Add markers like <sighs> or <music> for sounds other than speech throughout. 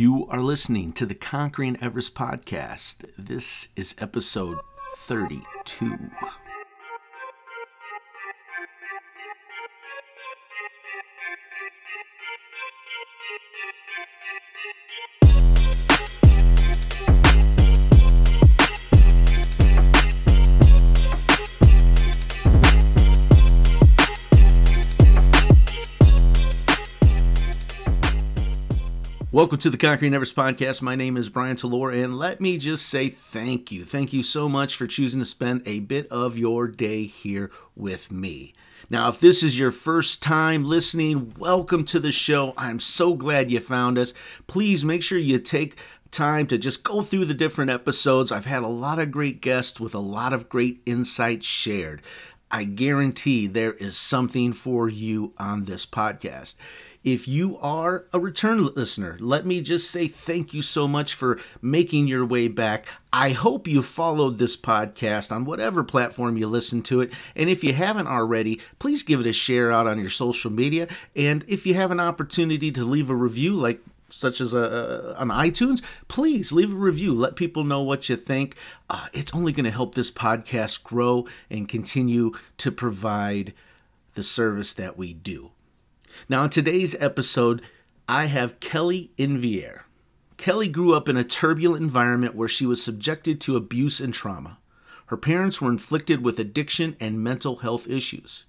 You are listening to the Conquering Everest podcast. This is episode 32. Welcome to the Conquering Everest podcast. My name is Brian Talor, and let me just say thank you. Thank you so much for choosing to spend a bit of your day here with me. Now, if this is your first time listening, welcome to the show. I'm so glad you found us. Please make sure you take time to just go through the different episodes. I've had a lot of great guests with a lot of great insights shared. I guarantee there is something for you on this podcast. If you are a return listener, let me just say thank you so much for making your way back. I hope you followed this podcast on whatever platform you listen to it. And if you haven't already, please give it a share out on your social media. And if you have an opportunity to leave a review, like such as a, on iTunes, please leave a review. Let people know what you think. Uh, it's only going to help this podcast grow and continue to provide the service that we do. Now, in today's episode, I have Kelly Inviere. Kelly grew up in a turbulent environment where she was subjected to abuse and trauma. Her parents were inflicted with addiction and mental health issues.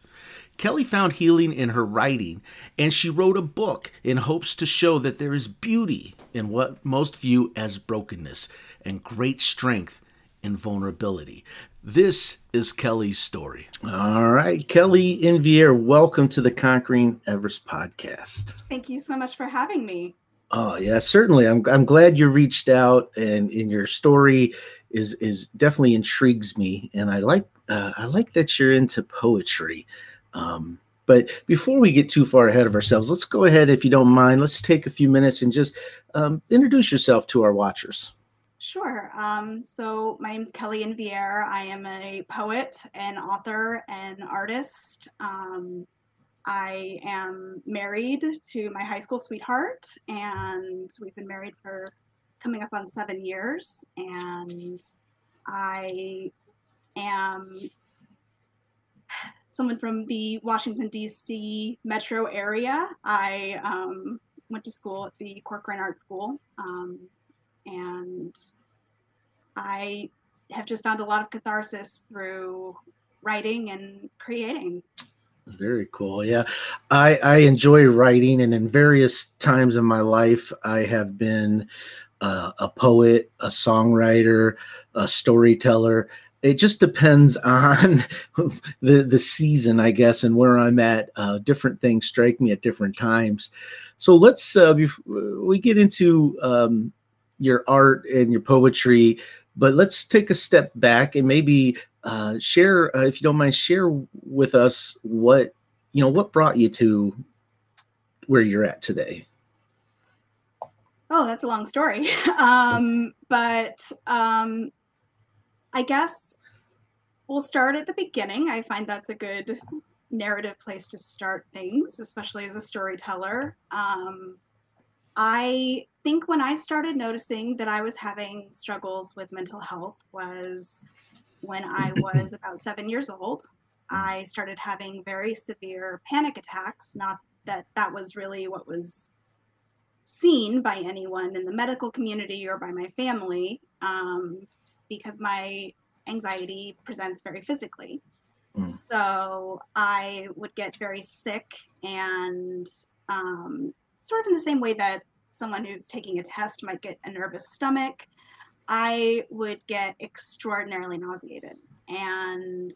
Kelly found healing in her writing, and she wrote a book in hopes to show that there is beauty in what most view as brokenness and great strength in vulnerability. This is Kelly's story. All right, Kelly Inviere, welcome to the Conquering Everest podcast. Thank you so much for having me. Oh yeah, certainly. I'm I'm glad you reached out, and in your story is is definitely intrigues me, and I like uh, I like that you're into poetry. Um, but before we get too far ahead of ourselves, let's go ahead, if you don't mind, let's take a few minutes and just um, introduce yourself to our watchers. Sure. Um, so my name is Kelly Inviere. I am a poet, an author, and artist. Um, I am married to my high school sweetheart, and we've been married for coming up on seven years. And I am someone from the Washington, D.C. metro area. I um, went to school at the Corcoran Art School. And I have just found a lot of catharsis through writing and creating. Very cool. Yeah. I, I enjoy writing, and in various times in my life, I have been uh, a poet, a songwriter, a storyteller. It just depends <laughs> on the the season, I guess, and where I'm at. Uh, different things strike me at different times. So let's uh, we get into um, your art and your poetry, but let's take a step back and maybe uh, share, uh, if you don't mind, share with us what you know what brought you to where you're at today. Oh, that's a long story, <laughs> um, but um, I guess we'll start at the beginning. I find that's a good narrative place to start things, especially as a storyteller. Um, I think when I started noticing that I was having struggles with mental health was when I was <laughs> about seven years old. I started having very severe panic attacks. Not that that was really what was seen by anyone in the medical community or by my family, um, because my anxiety presents very physically. Mm. So I would get very sick and um, sort of in the same way that someone who's taking a test might get a nervous stomach, I would get extraordinarily nauseated. And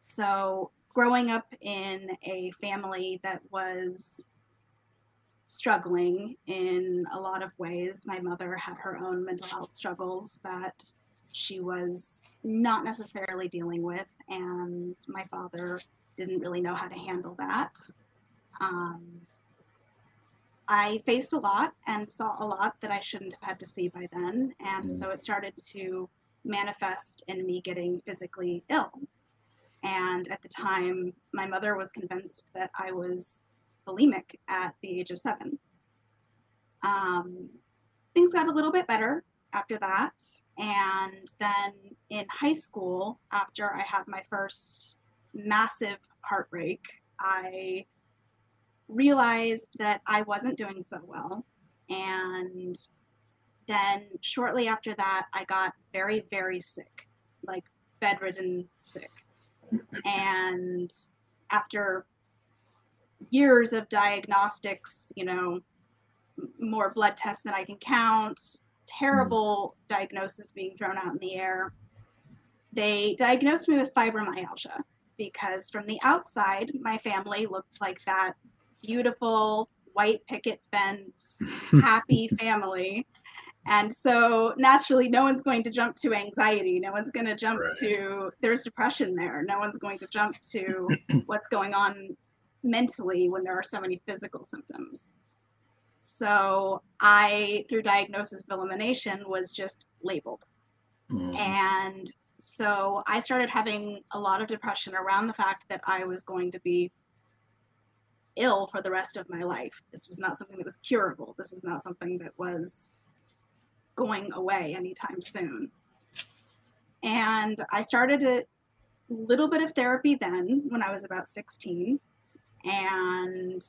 so, growing up in a family that was struggling in a lot of ways, my mother had her own mental health struggles that she was not necessarily dealing with, and my father didn't really know how to handle that. Um, I faced a lot and saw a lot that I shouldn't have had to see by then. And mm. so it started to manifest in me getting physically ill. And at the time, my mother was convinced that I was bulimic at the age of seven. Um, things got a little bit better after that. And then in high school, after I had my first massive heartbreak, I realized that I wasn't doing so well. And then shortly after that, I got very, very sick, like bedridden sick. And after years of diagnostics, you know, more blood tests than I can count, terrible mm. diagnosis being thrown out in the air. They diagnosed me with fibromyalgia because from the outside, my family looked like that beautiful white picket fence, <laughs> happy family. And so naturally, no one's going to jump to anxiety. No one's going to jump right. to there's depression there. No one's going to jump to <clears throat> what's going on mentally when there are so many physical symptoms. So I, through diagnosis of elimination, was just labeled. Mm. And so I started having a lot of depression around the fact that I was going to be ill for the rest of my life. This was not something that was curable. This is not something that was going away anytime soon. And I started a little bit of therapy then when I was about 16. And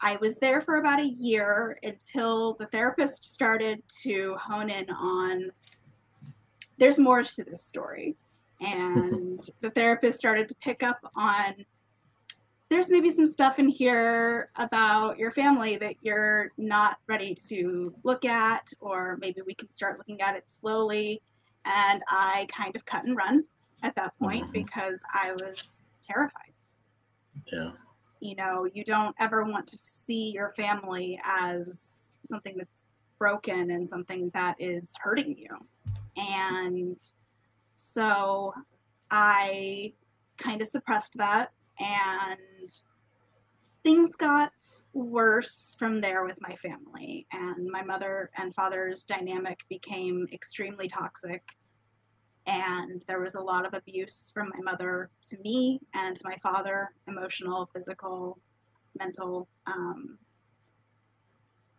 I was there for about a year until the therapist started to hone in on there's more to this story. <laughs> And the therapist started to pick up on there's maybe some stuff in here about your family that you're not ready to look at, or maybe we can start looking at it slowly. And I kind of cut and run at that point mm-hmm. because I was terrified. Yeah you know you don't ever want to see your family as something that's broken and something that is hurting you and so i kind of suppressed that and things got worse from there with my family. And my mother and father's dynamic became extremely toxic. And there was a lot of abuse from my mother to me and to my father emotional physical mental um,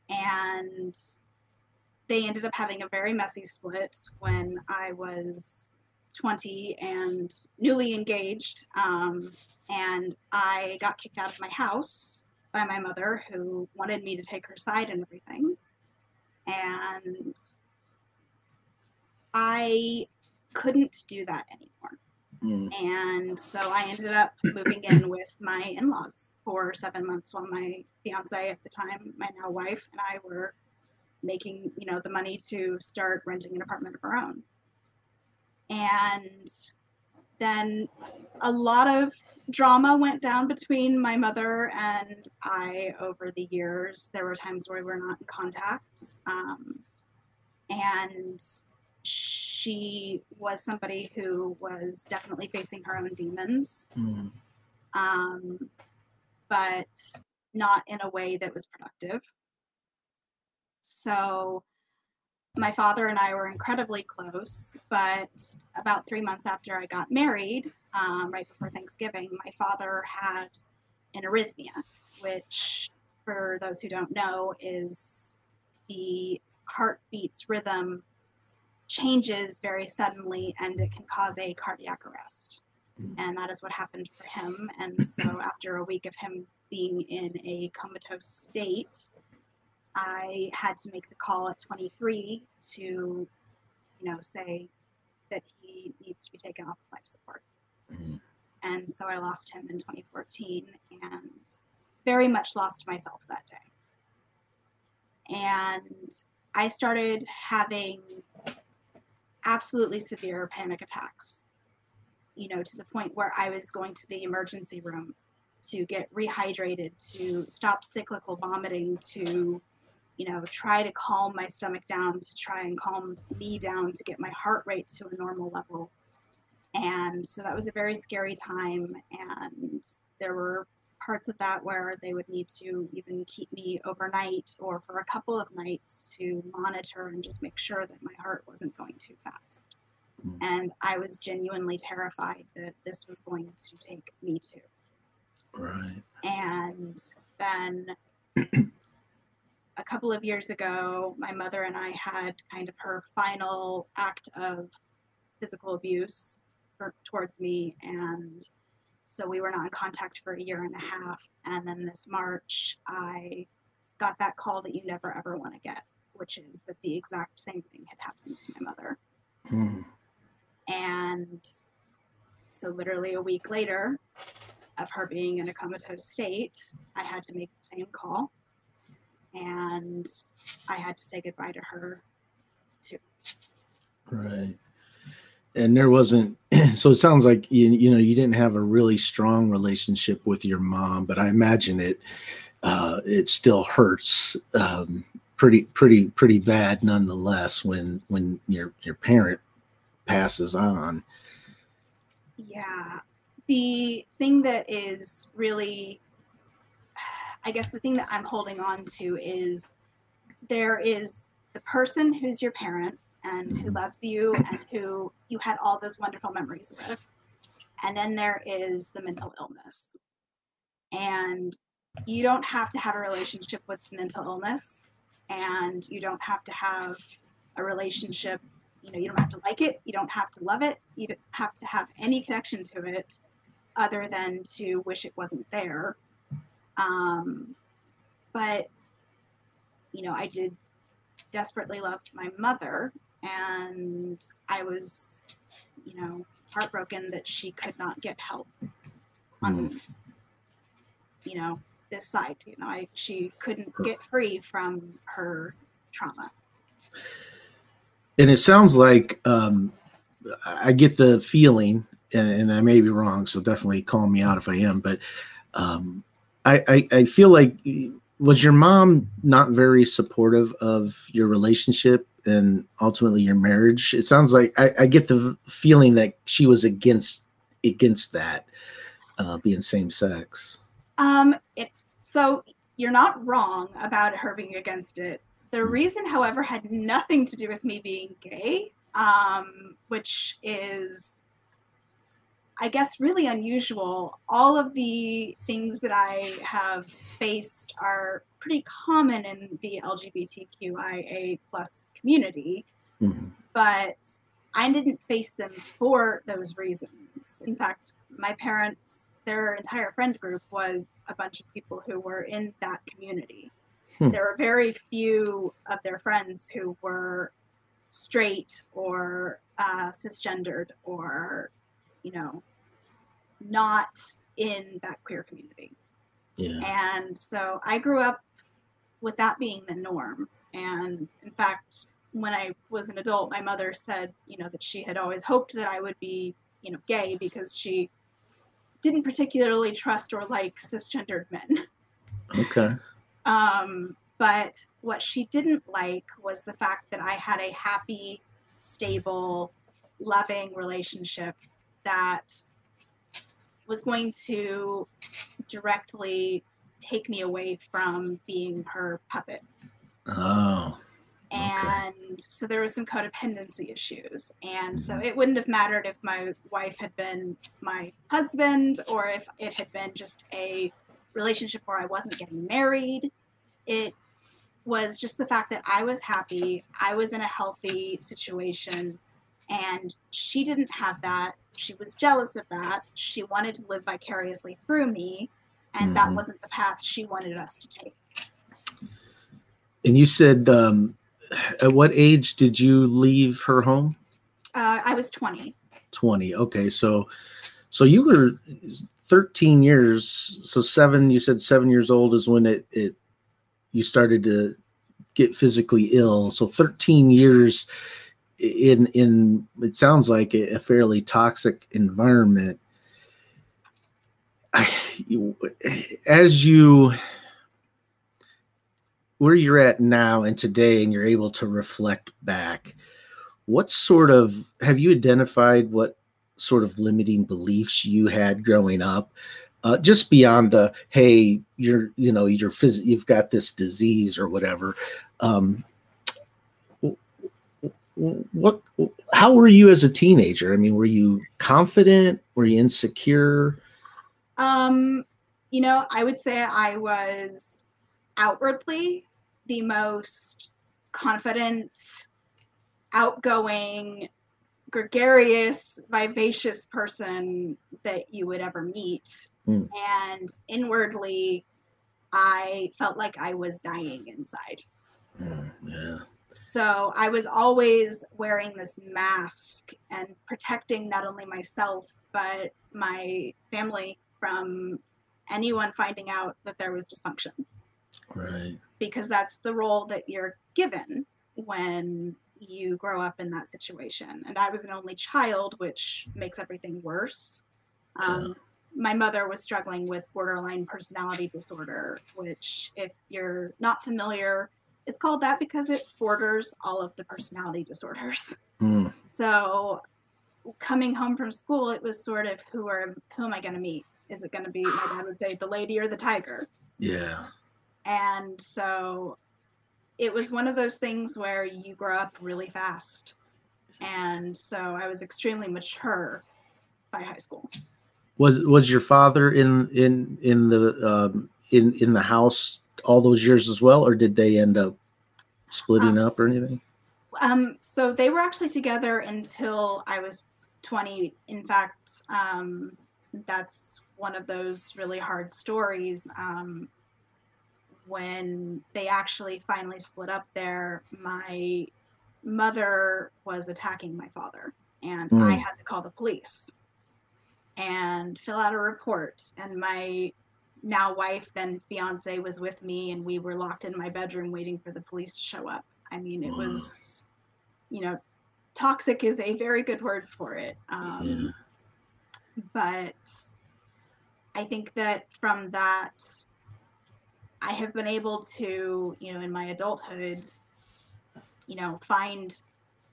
and they ended up having a very messy split when i was 20 and newly engaged um, and i got kicked out of my house by my mother who wanted me to take her side and everything and i couldn't do that anymore. Mm. And so I ended up moving in <clears throat> with my in laws for seven months while my fiance at the time, my now wife, and I were making, you know, the money to start renting an apartment of our own. And then a lot of drama went down between my mother and I over the years. There were times where we were not in contact. Um, and she was somebody who was definitely facing her own demons, mm. um, but not in a way that was productive. So, my father and I were incredibly close, but about three months after I got married, um, right before Thanksgiving, my father had an arrhythmia, which, for those who don't know, is the heartbeat's rhythm changes very suddenly and it can cause a cardiac arrest. Mm. And that is what happened for him. And so, <coughs> after a week of him being in a comatose state, I had to make the call at 23 to, you know, say that he needs to be taken off life support. Mm-hmm. And so I lost him in 2014 and very much lost myself that day. And I started having absolutely severe panic attacks, you know, to the point where I was going to the emergency room to get rehydrated, to stop cyclical vomiting, to, you know, try to calm my stomach down, to try and calm me down, to get my heart rate to a normal level. And so that was a very scary time. And there were parts of that where they would need to even keep me overnight or for a couple of nights to monitor and just make sure that my heart wasn't going too fast. Mm. And I was genuinely terrified that this was going to take me too. Right. And then <clears throat> a couple of years ago, my mother and I had kind of her final act of physical abuse for, towards me. And so we were not in contact for a year and a half. And then this March, I got that call that you never ever want to get, which is that the exact same thing had happened to my mother. Hmm. And so, literally a week later of her being in a comatose state, I had to make the same call. And I had to say goodbye to her too. Right. And there wasn't, <clears throat> so it sounds like you, you know, you didn't have a really strong relationship with your mom, but I imagine it, uh, it still hurts um, pretty, pretty, pretty bad nonetheless when, when your, your parent passes on. Yeah. The thing that is really, I guess the thing that I'm holding on to is there is the person who's your parent and who mm-hmm. loves you and who you had all those wonderful memories with. And then there is the mental illness. And you don't have to have a relationship with mental illness and you don't have to have a relationship you know you don't have to like it you don't have to love it you don't have to have any connection to it other than to wish it wasn't there um, but you know i did desperately love my mother and i was you know heartbroken that she could not get help on mm. you know this side you know I, she couldn't get free from her trauma and it sounds like um, I get the feeling, and, and, I may be wrong, so definitely call me out if I am. But um, I, I, I feel like was your mom not very supportive of your relationship and ultimately your marriage? It sounds like I, I get the feeling that she was against against that uh, being same sex. Um, it, so you're not wrong about her being against it. The hmm. reason, however, had nothing to do with me being gay, um, which is, I guess, really unusual. All of the things that I have faced are pretty common in the LGBTQIA plus community, mm-hmm. but I didn't face them for those reasons. In fact, my parents, their entire friend group was a bunch of people who were in that community. Hmm. There were very few of their friends who were straight or uh, cisgendered or, you know, not in that queer community. Yeah. And so I grew up with that being the norm. And in fact, when I was an adult, my mother said, you know, that she had always hoped that I would be, you know, gay because she didn't particularly trust or like cisgendered men. Okay. Um, but what she didn't like was the fact that I had a happy, stable, loving relationship that was going to directly take me away from being her puppet. Oh. And okay. so there was some codependency issues. And so mm-hmm. it wouldn't have mattered if my wife had been my husband or if it had been just a relationship where I wasn't getting married it was just the fact that I was happy, I was in a healthy situation, and she didn't have that. She was jealous of that. She wanted to live vicariously through me, and mm-hmm. that wasn't the path she wanted us to take. And you said, um, at what age did you leave her home? Uh, I was 20. 20. Okay. So, so you were 13 years. So seven, you said seven years old is when it, it you started to get physically ill. So 13 years in in it sounds like a, fairly toxic environment. I, as you where you're at now and today and you're able to reflect back what sort of have you identified what sort of limiting beliefs you had growing up uh, just beyond the hey you're you know you're phys- you've got this disease or whatever um, what how were you as a teenager i mean were you confident were you insecure um you know i would say i was outwardly the most confident, outgoing, gregarious, vivacious person that you would ever meet. Mm. And inwardly, I felt like I was dying inside. Mm, yeah. So I was always wearing this mask and protecting not only myself, but my family from anyone finding out that there was dysfunction. Right. Because that's the role that you're given when you grow up in that situation. And I was an only child, which makes everything worse. Um, yeah. My mother was struggling with borderline personality disorder, which, if you're not familiar, is called that because it borders all of the personality disorders. Mm. So, coming home from school, it was sort of who are who am I going to meet? Is it going to be my dad would say the lady or the tiger? Yeah. And so it was one of those things where you grow up really fast. And so I was extremely mature by high school. Was was your father in in in the um, in in the house all those years as well, or did they end up splitting um, up or anything? Um, so they were actually together until I was 20. In fact, um, that's one of those really hard stories. Um, when they actually finally split up there, my mother was attacking my father, and mm. I had to call the police and fill out a report. And my now wife, then fiance, was with me, and we were locked in my bedroom waiting for the police to show up. I mean, it mm. was, you know, toxic is a very good word for it. Um, yeah. But I think that from that, I have been able to, you know, in my adulthood, you know, find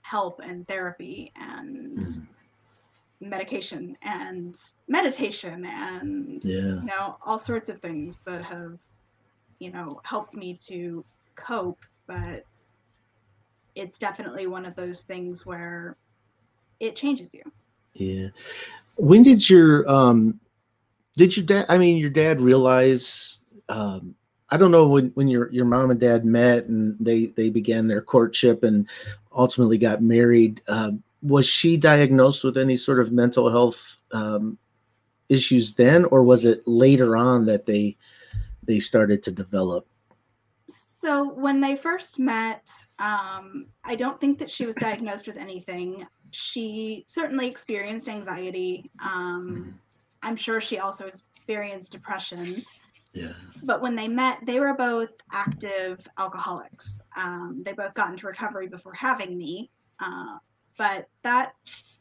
help and therapy and mm. Medication and meditation and yeah. you know all sorts of things that have you know helped me to cope but it's definitely one of those things where it changes you yeah when did your um did your dad i mean your dad realize um I don't know when, when your your mom and dad met and they they began their courtship and ultimately got married. Uh, was she diagnosed with any sort of mental health um, issues then, or was it later on that they they started to develop? So when they first met, um, I don't think that she was diagnosed with anything. She certainly experienced anxiety. Um, mm-hmm. I'm sure she also experienced depression. Yeah. But when they met, they were both active alcoholics. Um, they both got into recovery before having me. Uh, but that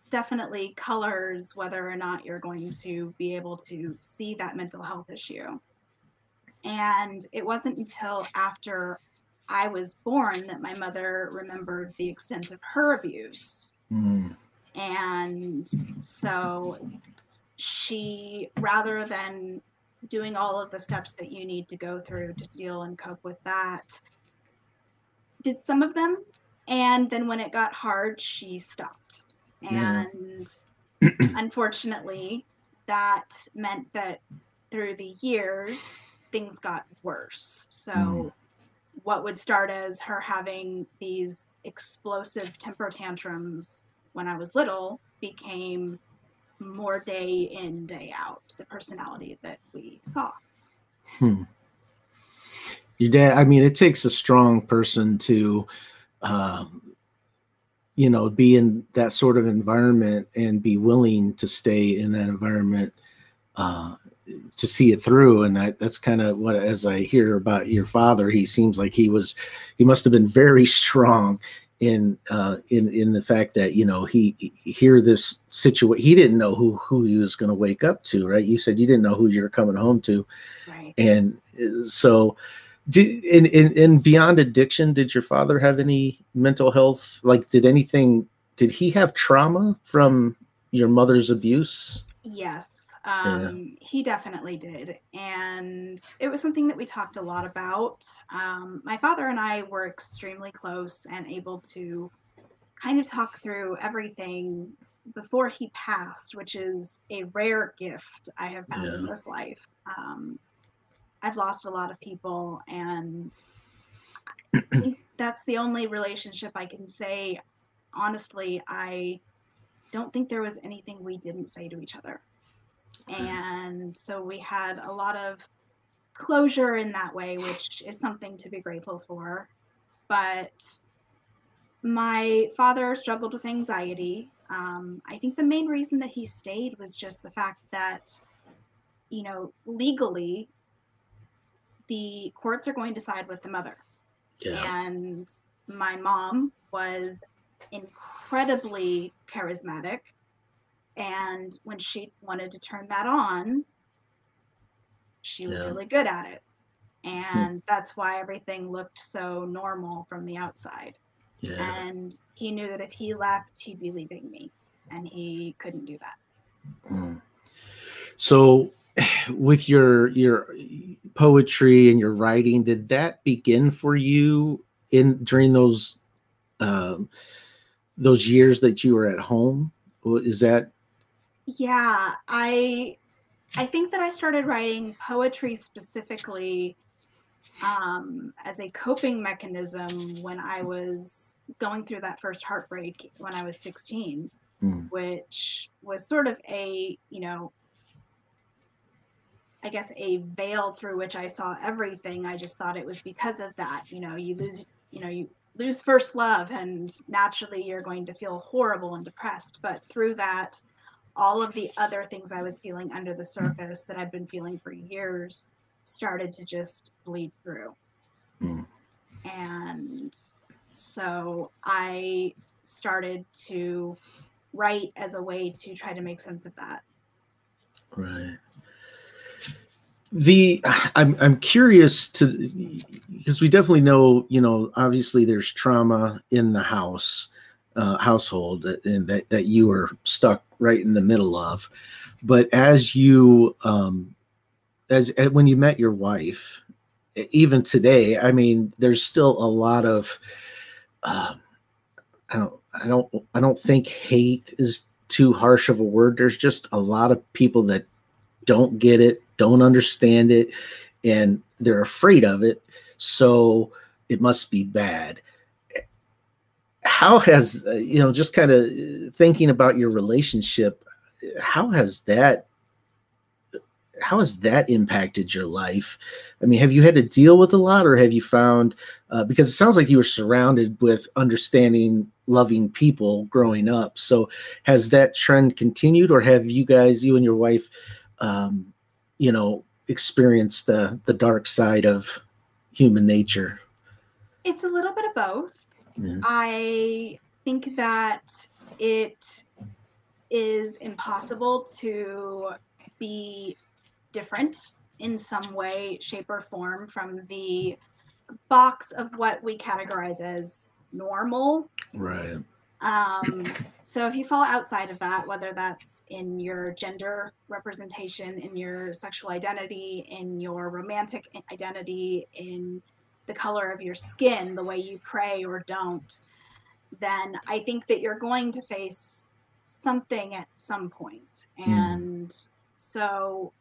definitely colors whether or not you're going to be able to see that mental health issue. And it wasn't until after I was born that my mother remembered the extent of her abuse. Mm. And so she, rather than doing all of the steps that you need to go through to deal and cope with that. Did some of them, and then when it got hard, she stopped. And yeah. <clears throat> unfortunately, that meant that through the years, things got worse. So, mm. what would start as her having these explosive temper tantrums when I was little became more day in day out the personality that we saw hmm. your dad i mean it takes a strong person to um, you know be in that sort of environment and be willing to stay in that environment uh, to see it through. And I, that's kind of what as i hear about your father he seems like he was he must have been very <laughs> strong in uh, in in the fact that you know he, he hear this situation he didn't know who who he was going to wake up to right? You said you didn't know who you were coming home to. Right. and uh, so did in, in in beyond addiction did your father have any mental health like did anything did he have trauma from your mother's abuse yes um, yeah. He definitely did. And it was something that we talked a lot about. Um, my father and I were extremely close and able to kind of talk through everything before he passed, which is a rare gift I have found yeah. in this life. Um, I've lost a lot of people, and <clears throat> that's the only relationship I can say honestly. I don't think there was anything we didn't say to each other. And so we had a lot of closure in that way, which is something to be grateful for. But my father struggled with anxiety. Um, I think the main reason that he stayed was just the fact that, you know, legally, the courts are going to side with the mother. Yeah. And my mom was incredibly charismatic. And when she wanted to turn that on, she was yeah. really good at it. And hmm. that's why everything looked so normal from the outside. Yeah. And he knew that if he left, he'd be leaving me. And he couldn't do that. Mm. So <sighs> with your your poetry and your writing, did that begin for you in during those um, those years that you were at home? Is that? Yeah, I I think that I started writing poetry specifically um, as a coping mechanism when I was going through that first heartbreak when I was 16, mm. which was sort of a, you know, I guess a veil through which I saw everything. I just thought it was because of that. You know, you lose, you know, you lose first love and naturally you're going to feel horrible and depressed. But through that, all of the other things I was feeling under the surface that I'd been feeling for years started to just bleed through. Mm. And so I started to write as a way to try to make sense of that. Right. The I'm I'm curious to because we definitely know you know obviously there's trauma in the house uh, household and that, that you were stuck right in the middle of. But as you, um, as, as when you met your wife, even today, I mean, there's still a lot of, uh, I don't, I don't, I don't think hate is too harsh of a word. There's just a lot of people that don't get it, don't understand it, and they're afraid of it. So it must be bad how has you know just kind of thinking about your relationship how has that how has that impacted your life i mean have you had to deal with a lot or have you found uh, because it sounds like you were surrounded with understanding loving people growing up so has that trend continued or have you guys you and your wife um, you know experience the the dark side of human nature it's a little bit of both yeah. I think that it is impossible to be different in some way, shape, or form from the box of what we categorize as normal. Right. Um, so if you fall outside of that, whether that's in your gender representation, in your sexual identity, in your romantic identity, in the color of your skin, the way you pray or don't, then I think that you're going to face something at some point. Hmm. And mm. so,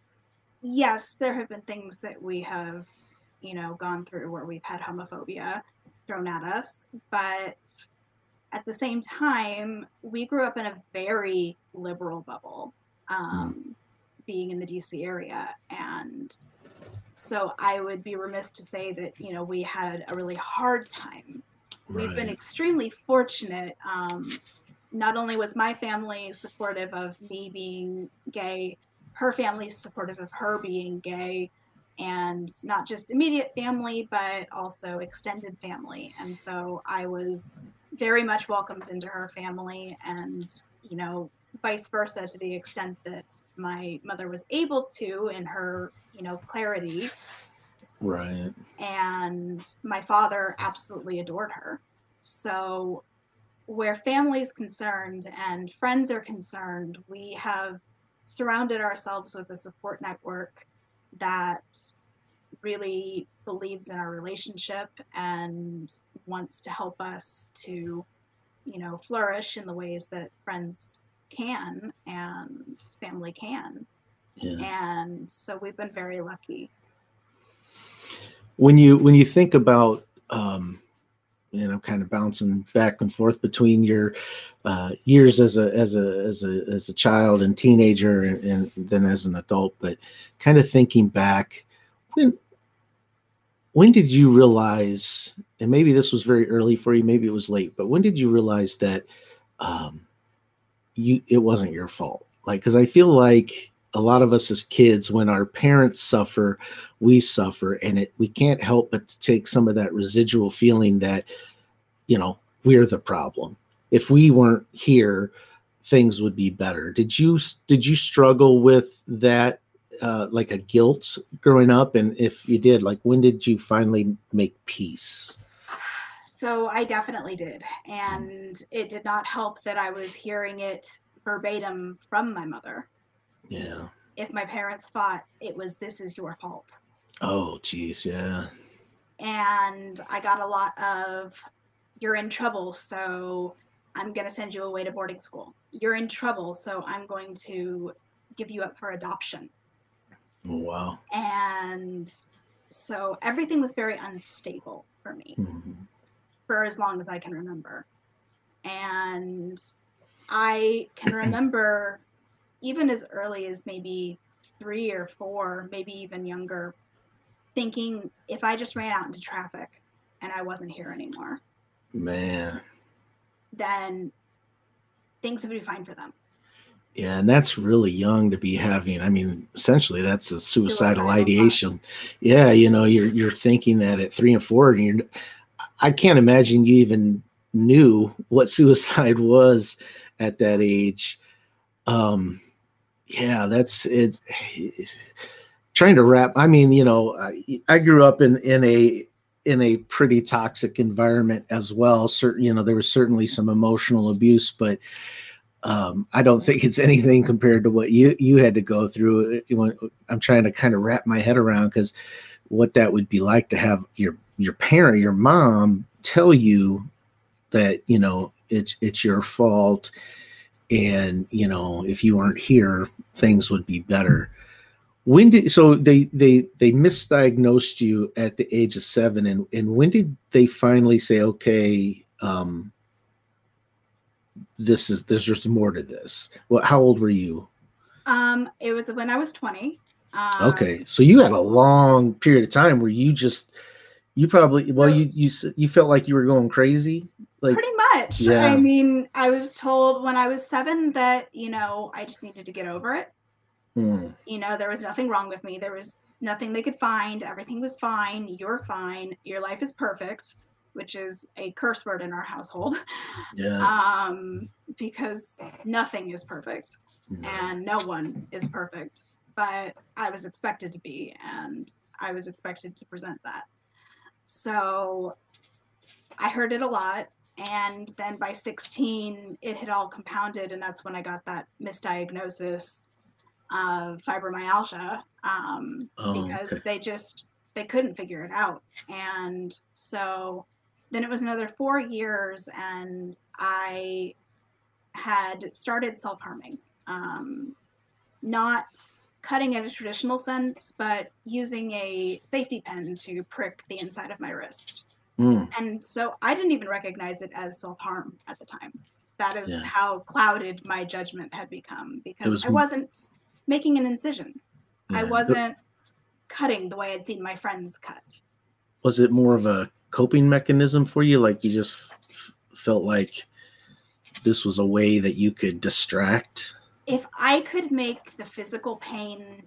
yes, there have been things that we have, you know, gone through where we've had homophobia thrown at us, but at the same time, we grew up in a very liberal bubble, um, mm. being in the DC area. And so I would be remiss to say that, you know, we had a really hard time. Right. We've been extremely fortunate. Um, not only was my family supportive of me being gay, her family supportive of her being gay, and not just immediate family, but also extended family. And so I was very much welcomed into her family, and, you know, vice versa to the extent that my mother was able to in her you know clarity. Right. And my father absolutely adored her. So where family is concerned and friends are concerned we have surrounded ourselves with a support network that really believes in our relationship and wants to help us to you know flourish in the ways that friends can and family can. Yeah. And so we've been very lucky. When you when you think about um, you know, kind of bouncing back and forth between your uh, years as a as a as a as a child and teenager, and, and then as an adult. But kind of thinking back, when when did you realize? And maybe this was very early for you, maybe it was late. But when did you realize that um, you it wasn't your fault? Like, because I feel like a lot of us as kids when our parents suffer we suffer and it we can't help but to take some of that residual feeling that you know we're the problem if we weren't here things would be better did you did you struggle with that uh, like a guilt growing up and if you did like when did you finally make peace so i definitely did and it did not help that i was hearing it verbatim from my mother yeah. If my parents fought, it was this is your fault. Oh, geez, yeah. And I got a lot of you're in trouble, so I'm going to send you away to boarding school. You're in trouble, so I'm going to give you up for adoption. Oh, wow. And so everything was very unstable for me mm-hmm. for as long as I can remember. And I can <clears throat> remember even as early as maybe three or four, maybe even younger, thinking if I just ran out into traffic and I wasn't here anymore, man, then things would be fine for them. Yeah, and that's really young to be having. I mean, essentially, that's a suicidal, suicidal ideation. Thought. Yeah, you know, you're you're thinking that at three and four, and you're. I can't imagine you even knew what <laughs> suicide was at that age. Um, yeah, that's it's, it's, trying to wrap. I mean, you know, I, I grew up in in a in a pretty toxic environment as well. Certain, you know, there was certainly some emotional abuse, but um, I don't think it's anything compared to what you you had to go through. I'm trying to kind of wrap my head around because what that would be like to have your your parent, your mom, tell you that you know it's it's your fault and you know if you weren't here things would be better when did so they they they misdiagnosed you at the age of seven and and when did they finally say okay um this is there's just more to this. Well how old were you? Um it was when i was 20 um, okay so you had a long period of time where you just you probably well you you you felt like you were going crazy like pretty much. Yeah. i mean i was told when i was seven that you know i just needed to get over it. Mm. you know there was nothing wrong with me. There was nothing they could find. Everything was fine. You're fine. Your life is perfect which is a curse word in our household <laughs> yeah um because nothing is perfect and no one is perfect but i was expected to be and i was expected to present that so I heard it a lot. And then by 16, it had all compounded. And that's when I got that misdiagnosis of fibromyalgia um, oh, because okay. they just they couldn't figure it out and so then it was another four years and i had started self-harming um, not cutting in a traditional sense, but using a safety pen to prick the inside of my wrist. Mm. And so I didn't even recognize it as self harm at the time. That is yeah. how clouded my judgment had become because was, I wasn't making an incision. Yeah. I wasn't cutting the way I'd seen my friends cut. Was it more of a coping mechanism for you? Like you just f- felt like this was a way that you could distract if I could make the physical pain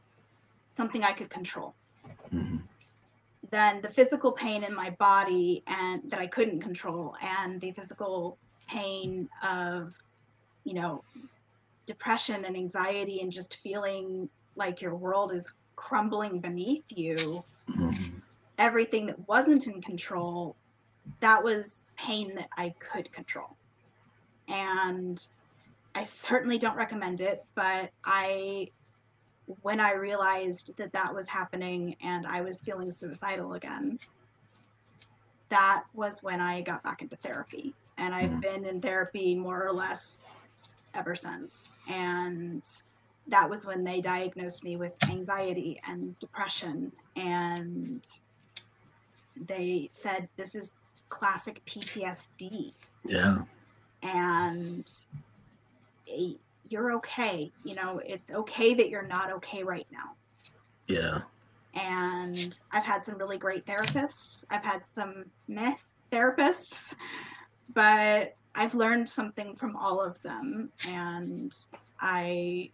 something I could control, mm-hmm. then the physical pain in my body and that I couldn't control, and the physical pain of, you know, depression and anxiety and just feeling like your world is crumbling beneath you, mm-hmm. Everything that wasn't in control, that was pain that I could control. And I certainly don't recommend it, but I when I realized that that was happening and I was feeling suicidal again, that was when I got back into therapy. And I've mm. been in therapy more or less ever since. And that was when they diagnosed me with anxiety and depression and they said this is classic PTSD. Yeah. And eh, you're okay. You know, it's okay that you're not okay right now. Yeah. And I've had some really great therapists. I've had some meh therapists, but I've learned something from all of them. And I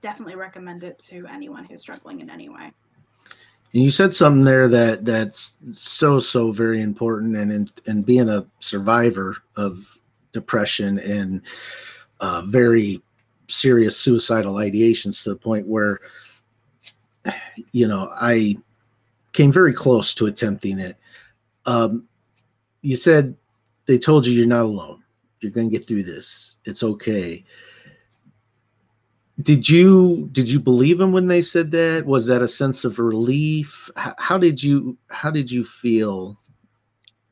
definitely recommend it to anyone who's struggling in any way. You said something there that that's so so very important, and in, and being a survivor of depression and uh, very serious suicidal ideations to the point where you know I came very close to attempting it. Um, you said they told you you're not alone. You're going to get through this. It's okay did you did you believe them when they said that? Was that a sense of relief? How, how did you how did you feel?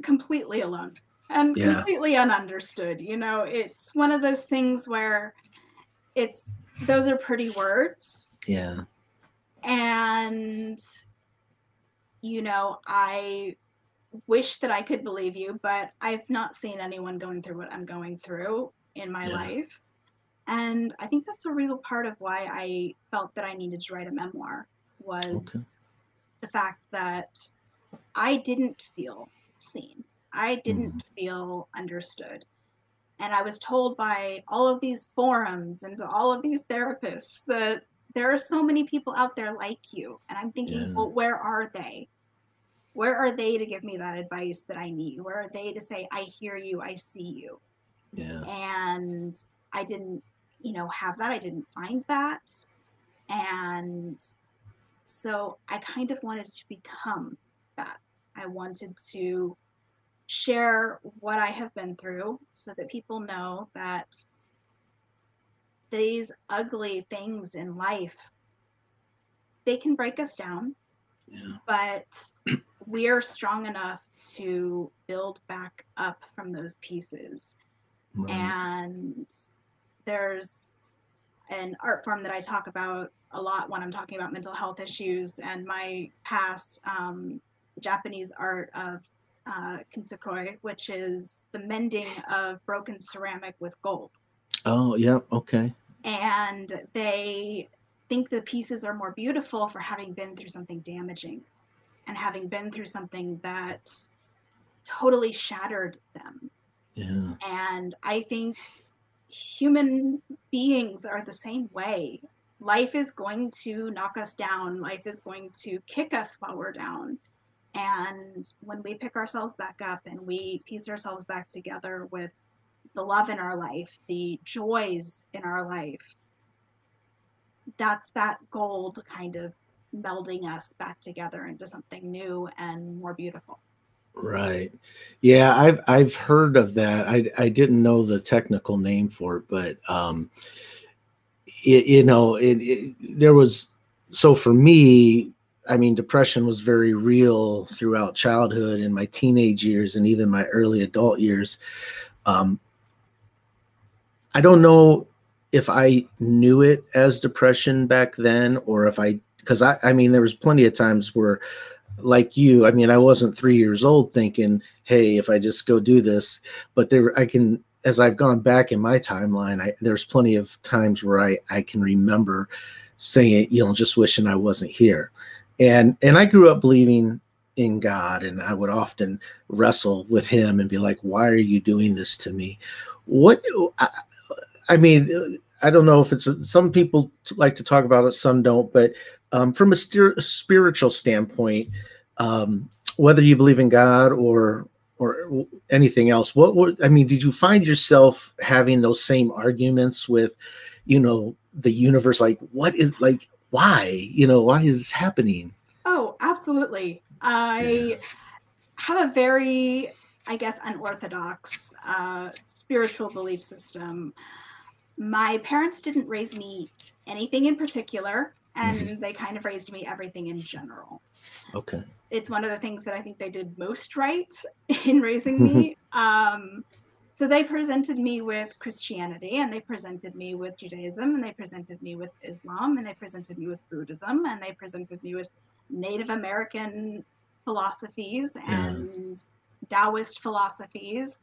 Completely alone and yeah. completely ununderstood you know it's one of those things where it's those are pretty words. Yeah. And you know i wish that i could believe you but i've not seen anyone going through what i'm going through in my yeah. life and I think that's a real part of why I felt that I needed to write a memoir was okay. the fact that I didn't feel seen. I didn't mm. feel understood. And I was told by all of these forums and all of these therapists that there are so many people out there like you. And I'm thinking, yeah. well, where are they? Where are they to give me that advice that I need? Where are they to say, I hear you, I see you? Yeah. And I didn't you know, have that. I didn't find that. And so I kind of wanted to become that. I wanted to share what I have been through so that people know that these ugly things in life they can break us down yeah. but <clears throat> we're strong enough to build back up from those pieces right. and there's an art form that I talk about a lot when I'm talking about mental health issues and my past um, Japanese art of uh, kintsukuroi, which is the mending of broken ceramic with gold. Oh, yeah, okay. And they think the pieces are more beautiful for having been through something damaging and having been through something that totally shattered them. Yeah. And I think human beings are the same way. Life is going to knock us down, life is going to kick us while we're down. And when we pick ourselves back up and we piece ourselves back together with the love in our life, the joys in our life, that's that gold kind of melding us back together into something new and more beautiful. Right. Yeah, I've I've heard of that. I I didn't know the technical name for it, but um it, you know, it, it there was so for me, I mean, depression was very real throughout childhood and my teenage years and even my early adult years. Um I don't know if I knew it as depression back then or if I because I I mean there was plenty of times where like you, I mean, I wasn't three years old thinking, hey, if I just go do this, but there, I can, as I've gone back in my timeline, I, there's plenty of times where I, I can remember saying, you know, just wishing I wasn't here. And, and I grew up believing in God and I would often wrestle with him and be like, why are you doing this to me? What, I, I mean, I don't know if it's some people like to talk about it, some don't, but um, from a st- spiritual standpoint, um, whether you believe in God or or anything else, what would I mean? Did you find yourself having those same arguments with, you know, the universe? Like, what is like, why? You know, why is this happening? Oh, absolutely. I yeah. have a very, I guess, unorthodox uh, spiritual belief system. My parents didn't raise me anything in particular. Mm-hmm. and mm-hmm. they kind of raised me everything in general. Okay. It's one of the things that I think they did most right <laughs> in raising me. um, so they presented me with Christianity, and they presented me with Judaism, and they presented me with Islam, and they presented me with Buddhism, and they presented me with Native American philosophies and Taoist philosophies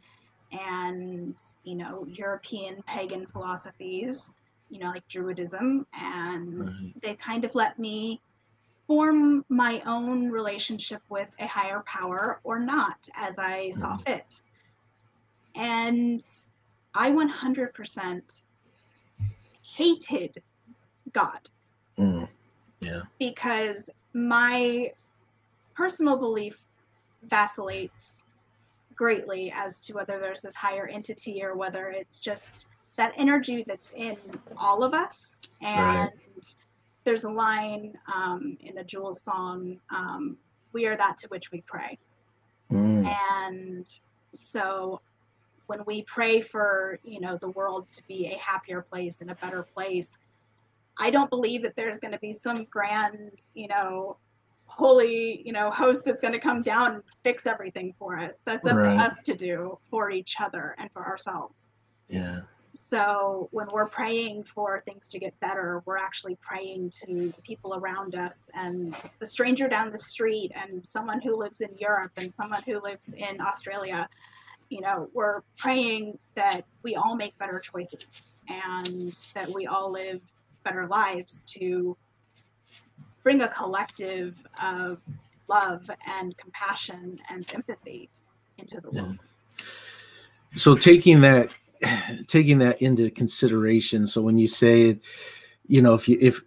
and you know European pagan philosophies, you know like Druidism, and right. they kind of let me form my own relationship with a higher power or not as I saw mm. fit. And I 100% hated God. Mm. Yeah. Because my personal belief vacillates greatly as to whether there's this higher entity or whether it's just that energy that's in all of us. And right. there's a line um, in a Jewel song um, We are that to which we pray. Mm. And so when we pray for you know the world to be a happier place and a better place i don't believe that there's going to be some grand you know holy you know host that's going to come down and fix everything for us that's up right. to us to do for each other and for ourselves yeah so when we're praying for things to get better we're actually praying to the people around us and the stranger down the street and someone who lives in europe and someone who lives in australia you know, we're praying that we all make better choices and that we all live better lives to bring a collective of love and compassion and empathy into the world. So taking that <sighs> taking that into consideration, so when you say, you know, if you if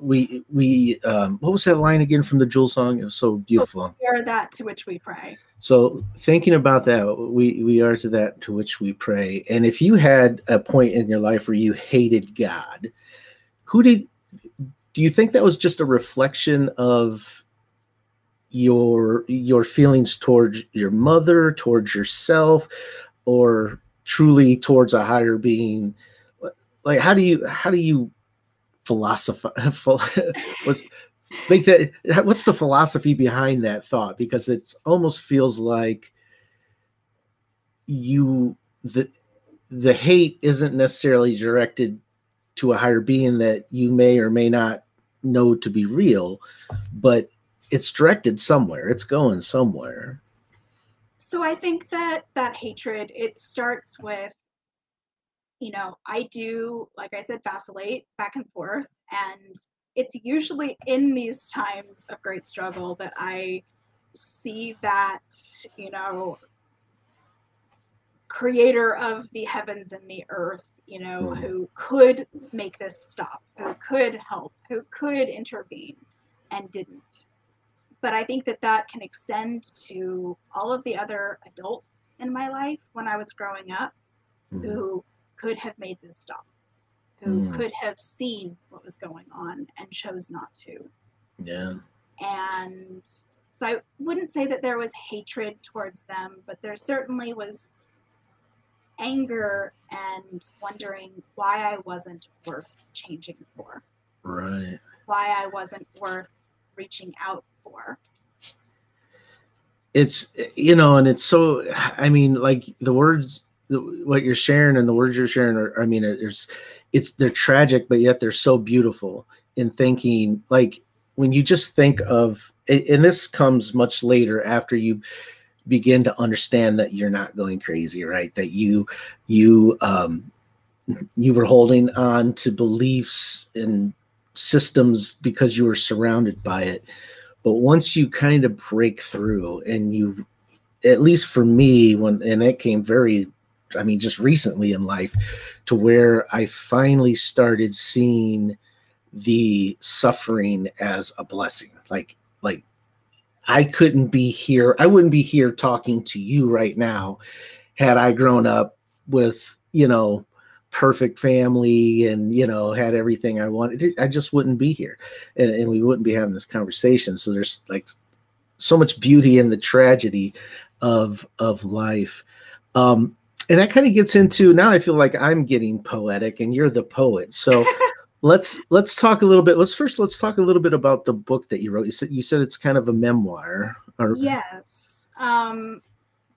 we we um what was that line again from the Jewel song? It was so beautiful. We are that to which we pray. So thinking about that, we we are to that to which we pray. And if you had a point in your life where you hated God, who did do you think that was just a reflection of your your feelings towards your mother, towards yourself, or truly towards a higher being? Like how do you how do you philosophize <laughs> what's make that what's the philosophy behind that thought because it almost feels like you the the hate isn't necessarily directed to a higher being that you may or may not know to be real but it's directed somewhere it's going somewhere so i think that that hatred it starts with you know i do like i said vacillate back and forth and it's usually in these times of great struggle that I see that, you know, creator of the heavens and the earth, you know, mm. who could make this stop, who could help, who could intervene and didn't. But I think that that can extend to all of the other adults in my life when I was growing up mm. who could have made this stop who mm. could have seen what was going on and chose not to. Yeah. And so I wouldn't say that there was hatred towards them, but there certainly was anger and wondering why I wasn't worth changing for. Right. Why I wasn't worth reaching out for. It's, you know, and it's so, I mean, like the words, what you're sharing and the words you're sharing are, I mean, there's, it's they're tragic but yet they're so beautiful in thinking like when you just think of and this comes much later after you begin to understand that you're not going crazy right that you you um you were holding on to beliefs and systems because you were surrounded by it but once you kind of break through and you at least for me when and it came very I mean, just recently in life, to where I finally started seeing the suffering as a blessing. Like, like I couldn't be here. I wouldn't be here talking to you right now had I grown up with, you know, perfect family and you know had everything I wanted. I just wouldn't be here, and, and we wouldn't be having this conversation. So there's like so much beauty in the tragedy of of life. Um, and that kind of gets into now i feel like i'm getting poetic and you're the poet so <laughs> let's let's talk a little bit let's first let's talk a little bit about the book that you wrote you said you said it's kind of a memoir or yes um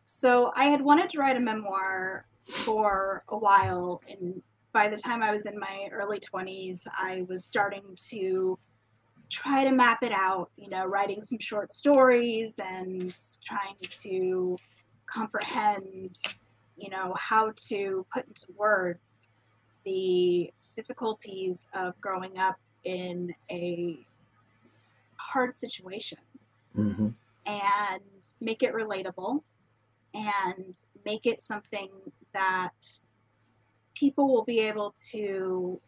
so i had wanted to write a memoir for a while and by the time i was in my early 20s i was starting to try to map it out, you know, writing some short stories and trying to comprehend, you know, how to put into words the difficulties of growing up in a hard situation Mm-hmm. and make it relatable and make it something that people will be able to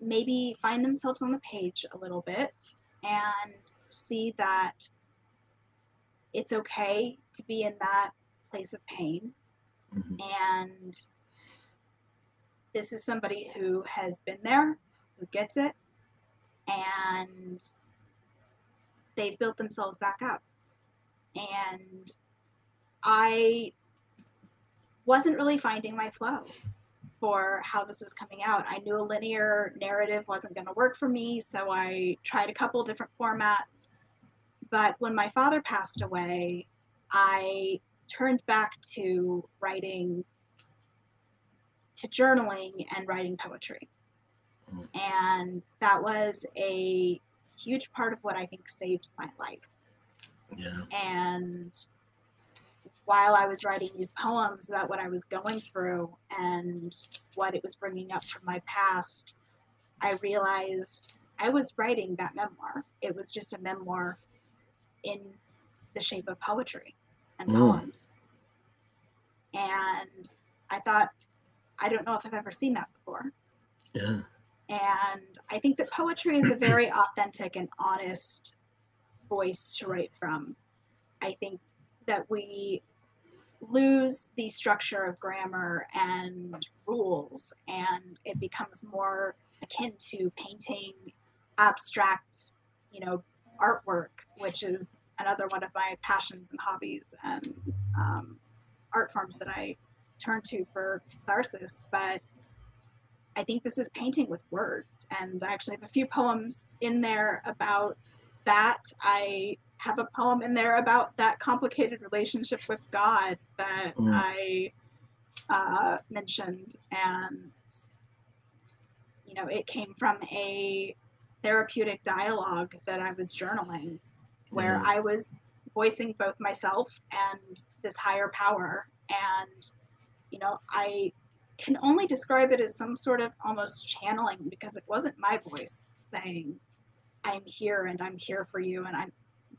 maybe find themselves on the page a little bit and see that it's okay to be in that place of pain Mhm. and this is somebody who has been there who gets it and they've built themselves back up and i wasn't really finding my flow for how this was coming out i knew a linear narrative wasn't going to work for me so i tried a couple different formats but when my father passed away i turned back to writing to journaling and writing poetry Mm. and that was a huge part of what i think saved my life Yeah. and while I was writing these poems about what I was going through and what it was bringing up from my past, I realized I was writing that memoir. It was just a memoir in the shape of poetry and Mm. poems. And I thought, I don't know if I've ever seen that before. Yeah. And I think that poetry is a <clears throat> very authentic and honest voice to write from. I think that we lose the structure of grammar and rules, and it becomes more akin to painting abstract, you know, artwork, which is another one of my passions and hobbies and um, art forms that I turn to for catharsis. But I think this is painting with words, and I actually have a few poems in there about that. I have a poem in there about that complicated relationship with God that Mm. I uh, mentioned, and you know, it came from a therapeutic dialogue that I was journaling, where Mhm. I was voicing both myself and this higher power, and you know, I can only describe it as some sort of almost channeling because it wasn't my voice saying, I'm here and I'm here for you and I'm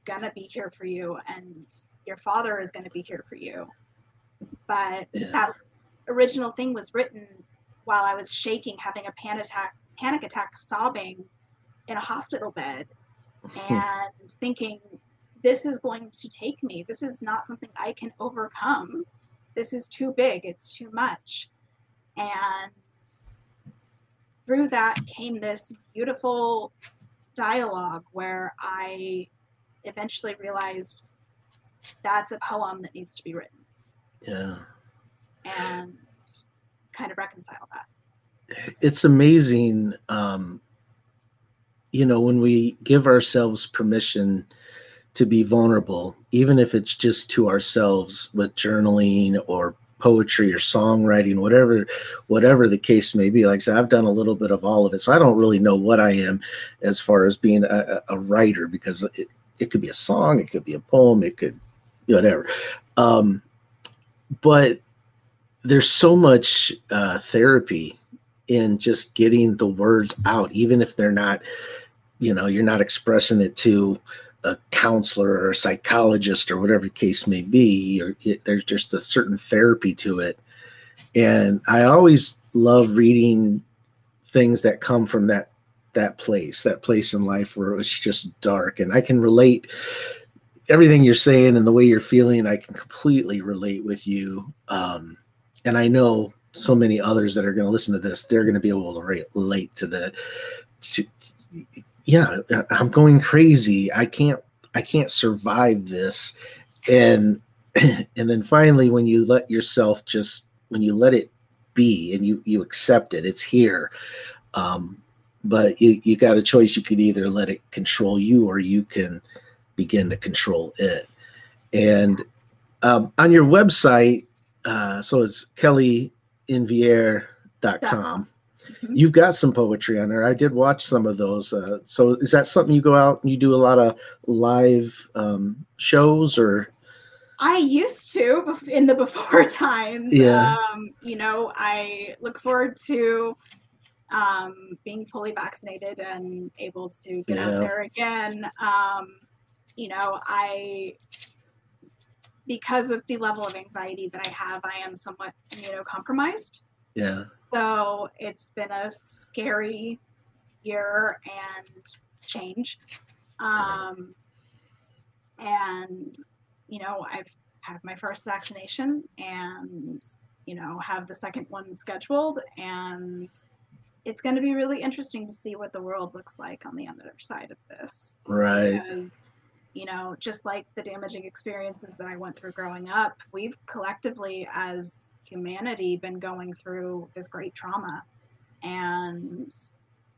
gonna be here for you and your father is gonna be here for you. But Yeah. that original thing was written while I was shaking, having a panic attack, panic attack, sobbing in a hospital bed <laughs> and thinking, this is going to take me. This is not something I can overcome. This is too big. It's too much. And through that came this beautiful dialogue where I eventually realized that's a poem that needs to be written Yeah. and kind of reconcile that. it's amazing um you know when we give ourselves permission to be vulnerable even if it's just to ourselves with journaling or poetry or songwriting whatever whatever the case may be like said, i've done a little bit of all of it so i don't really know what i am as far as being a a writer because it, it could be a song it could be a poem it could whatever um but there's so much uh, therapy in just getting the words out, even if they're not, you know, you're not expressing it to a counselor or a psychologist or whatever the case may be. Or it, there's just a certain therapy to it, and I always love reading things that come from that that place, that place in life where it was just dark, and I can relate everything you're saying and the way you're feeling. I can completely relate with you, um, and I know so many others that are going to listen to this, they're going to be able to relate to the, to, yeah, I'm going crazy. I can't, I can't survive this. And, <clears throat> and then finally, when you let yourself just, when you let it be and you, you accept it, it's here. Um, but you, you got a choice. You could either let it control you or you can begin to control it. And um, on your website, uh, so it's Kelly invier.com. mm-hmm. you've got some poetry on there. I did watch some of those. Uh, so is that something you go out and you do a lot of live um, shows or? I used to in the before <laughs> times. Yeah. Um, you know, I look forward to um, being fully vaccinated and able to get yeah. out there again. Um, you know, I because of the level of anxiety that I have, I am somewhat immunocompromised. Yeah. So it's been a scary year and change. Um, and, you know, I've had my first vaccination and, you know, have the second one scheduled. And it's going to be really interesting to see what the world looks like on the other side of this. Right. Because you know, just like the damaging experiences that I went through growing up, we've collectively as humanity been going through this great trauma. And,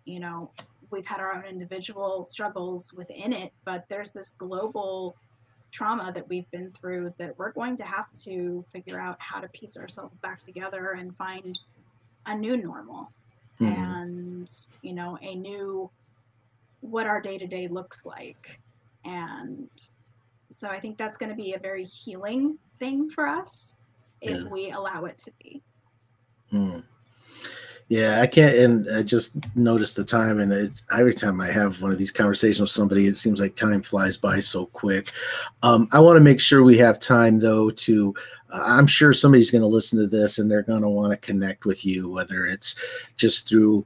you know, we've had our own individual struggles within it, but there's this global trauma that we've been through that we're going to have to figure out how to piece ourselves back together and find a new normal mm-hmm. and, you know, a new what our day to day looks like and so I think that's going to be a very healing thing for us if yeah. we allow it to be. Mm. Yeah, I can't. And I just noticed the time, and it's, every time I have one of these conversations with somebody, it seems like time flies by so quick. Um, I want to make sure we have time, though, to. I'm sure somebody's going to listen to this and they're going to want to connect with you, whether it's just through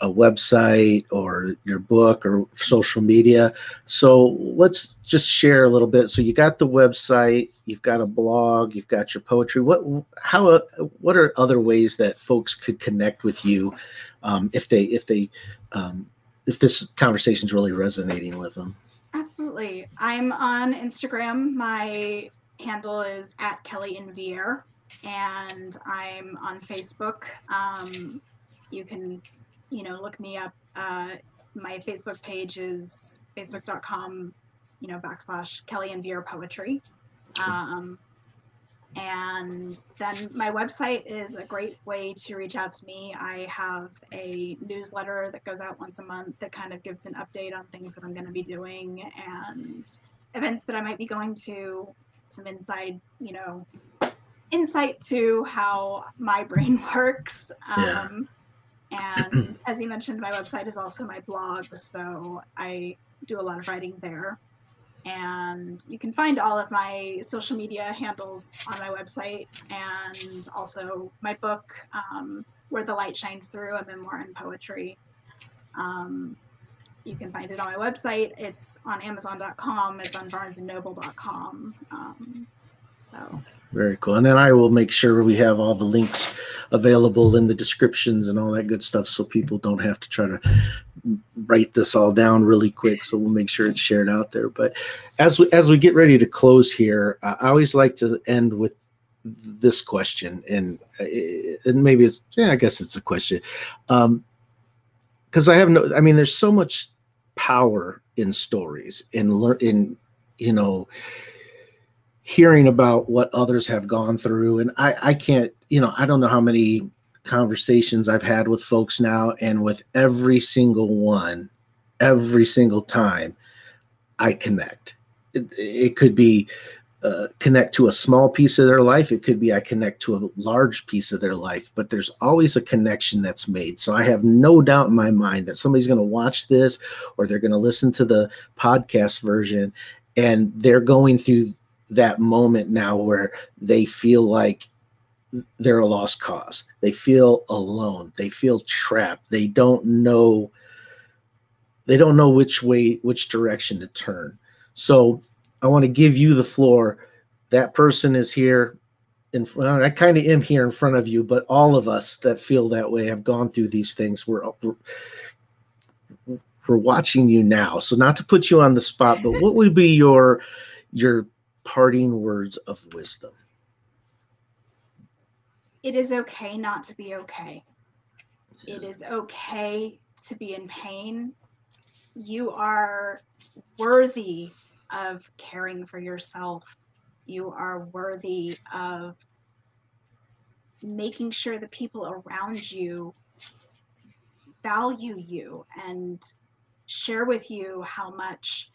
a website or your book or social media. So let's just share a little bit. So you got the website, you've got a blog, you've got your poetry. What how what are other ways that folks could connect with you um, if they if they um, if this conversation is really resonating with them? Absolutely. I'm on Instagram. My handle is at Kelly Invier, and I'm on Facebook. Um, you can you know, look me up. Uh, my Facebook page is facebook.com, you know, backslash Kelly and Vier Poetry. Um, and then my website is a great way to reach out to me. I have a newsletter that goes out once a month that kind of gives an update on things that I'm going to be doing and events that I might be going to, some inside, you know, insight to how my brain <laughs> works. Um, yeah. And <clears throat> as you mentioned, my website is also my blog, so I do a lot of writing there. And you can find all of my social media handles on my website and also my book, um, Where the Light Shines Through, a memoir and poetry. Um, you can find it on my website. It's on Amazon.com. It's on BarnesandNoble.com. Um, so very cool. And then I will make sure we have all the links available in the descriptions and all that good stuff so people don't have to try to write this all down really quick. So we'll make sure it's shared out there. But as we, as we get ready to close here, I always like to end with this question and uh, and maybe it's yeah I guess it's a question um because I have no I mean there's so much power in stories in learn in you know hearing about what others have gone through. And i i can't you know i don't know how many conversations i've had with folks now and with every single one every single time i connect. It, it could be uh, connect to a small piece of their life it could be i connect to a large piece of their life but there's always a connection that's made so i have no doubt in my mind that somebody's going to watch this or they're going to listen to the podcast version and they're going through that moment now where they feel like they're a lost cause. They feel alone. They feel trapped. They don't know they don't know which way which direction to turn. So I want to give you the floor. That person is here in I kind of am here in front of you, but all of us that feel that way have gone through these things. We're we're watching you now. So not to put you on the spot, but what would be your your parting words of wisdom? It is okay not to be okay. Yeah. It is okay to be in pain. You are worthy of caring for yourself. You are worthy of making sure the people around you value you and share with you how much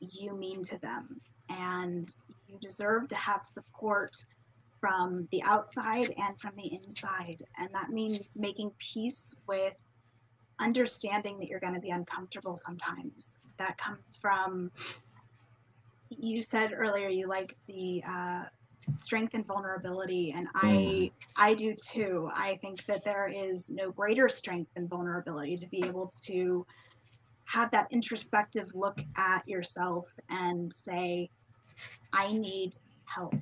you mean to them. And you deserve to have support from the outside and from the inside. And that means making peace with understanding that you're going to be uncomfortable sometimes. That comes from, you said earlier you like the uh, strength and vulnerability and i mm. i do too i think that there is no greater strength than vulnerability to be able to have that introspective look at yourself and say i need help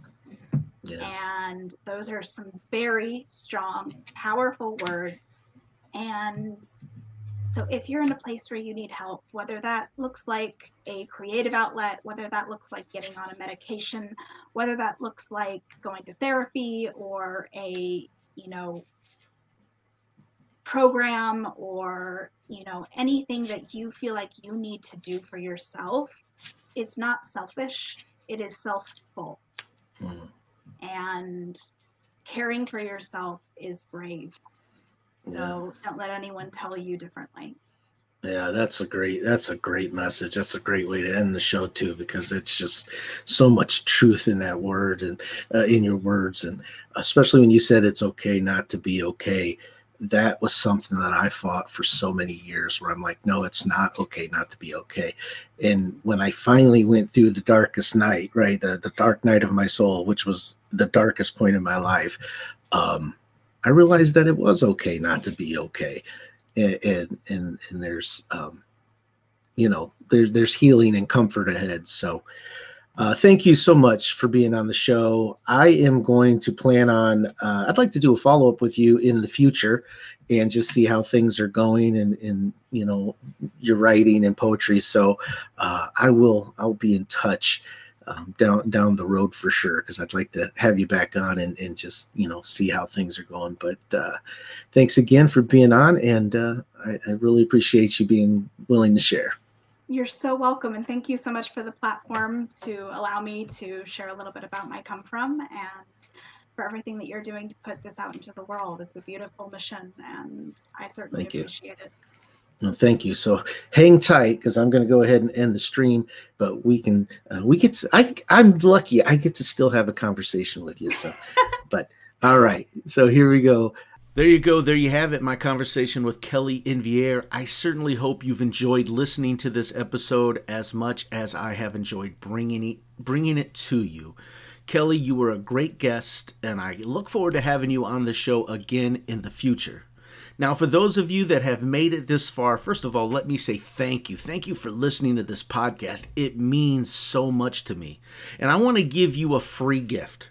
yeah. and those are some very strong powerful words and so if you're in a place where you need help, whether that looks like a creative outlet, whether that looks like getting on a medication, whether that looks like going to therapy or a, you know, program or, you know, anything that you feel like you need to do for yourself, it's not selfish, it is selfful. Mm. And caring for yourself is brave. So yeah. don't let anyone tell you differently. Yeah, that's a great that's a great message. That's a great way to end the show too, because it's just so much truth in that word and uh, in your words, and especially when you said it's okay not to be okay. That was something that I fought for so many years, where I'm like, no, it's not okay not to be okay. And when I finally went through the darkest night, right, the the dark night of my soul, which was the darkest point in my life, um, I realized that it was okay not to be okay, and and and, and there's um, you know there's there's healing and comfort ahead. So. Uh, thank you so much for being on the show. I am going to plan on, uh, I'd like to do a follow up with you in the future and just see how things are going and, and you know, your writing and poetry. So uh, I will, I'll be in touch um, down down the road for sure because I'd like to have you back on and, and just you know see how things are going. But uh, thanks again for being on, and uh, I, I really appreciate you being willing to share. You're so welcome, and thank you so much for the platform to allow me to share a little bit about my come from and for everything that you're doing to put this out into the world. It's a beautiful mission, and I certainly thank appreciate you. it. Well, thank you. So hang tight because I'm going to go ahead and end the stream. But we can, uh, we get. To, I, I'm lucky. I get to still have a conversation with you. So, <laughs> but all right. So here we go. There you go. There you have it. My conversation with Kelly Invier. I certainly hope you've enjoyed listening to this episode as much as I have enjoyed bringing it, bringing it to you. Kelly, you were a great guest, and I look forward to having you on the show again in the future. Now, for those of you that have made it this far, first of all, let me say thank you. Thank you for listening to this podcast. It means so much to me. And I want to give you a free gift.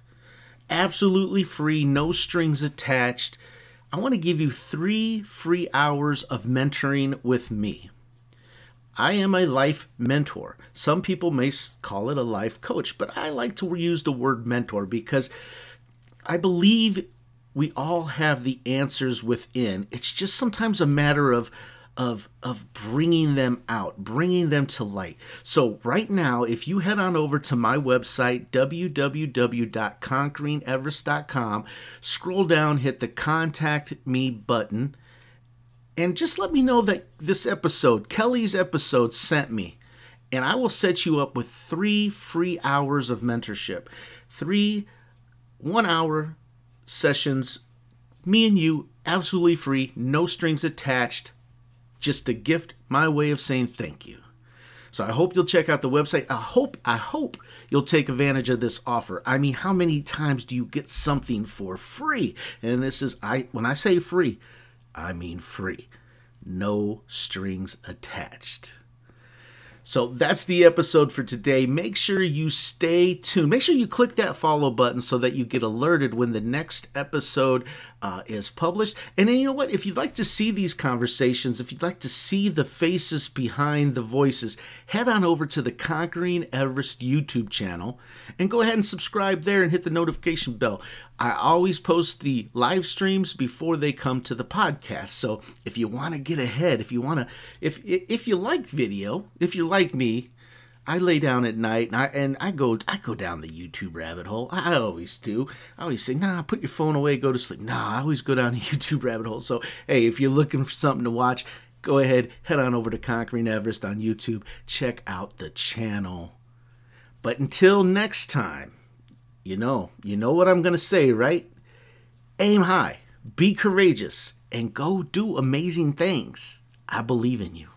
Absolutely free, no strings attached. I want to give you three free hours of mentoring with me. I am a life mentor. Some people may call it a life coach, but I like to use the word mentor because I believe we all have the answers within. It's just sometimes a matter of of of bringing them out, bringing them to light. So right now, if you head on over to my website www.conqueringeverest.com, scroll down, hit the contact me button, and just let me know that this episode, Kelly's episode sent me, and I will set you up with 3 free hours of mentorship. 3 1 hour sessions, me and you, absolutely free, no strings attached, just a gift, my way of saying thank you. So I hope you'll check out the website. I hope, I hope you'll take advantage of this offer. I mean, how many times do you get something for free? And this is I when I say free, I mean free. No strings attached. So that's the episode for today. Make sure you stay tuned. Make sure you click that follow button so that you get alerted when the next episode uh, is published. And then you know what? If you'd like to see these conversations, if you'd like to see the faces behind the voices, head on over to the Conquering Everest YouTube channel and go ahead and subscribe there and hit the notification bell. I always post the live streams before they come to the podcast. So if you want to get ahead, if you want to, if if you liked video, if you're like me, I lay down at night and I and I go I go down the YouTube rabbit hole. I always do. I always say, nah, put your phone away, go to sleep. Nah, I always go down the <laughs> YouTube rabbit hole. So hey, if you're looking for something to watch, go ahead, head on over to Conquering Everest on YouTube. Check out the channel. But until next time, you know, you know what I'm gonna say, right? Aim high, be courageous, and go do amazing things. I believe in you.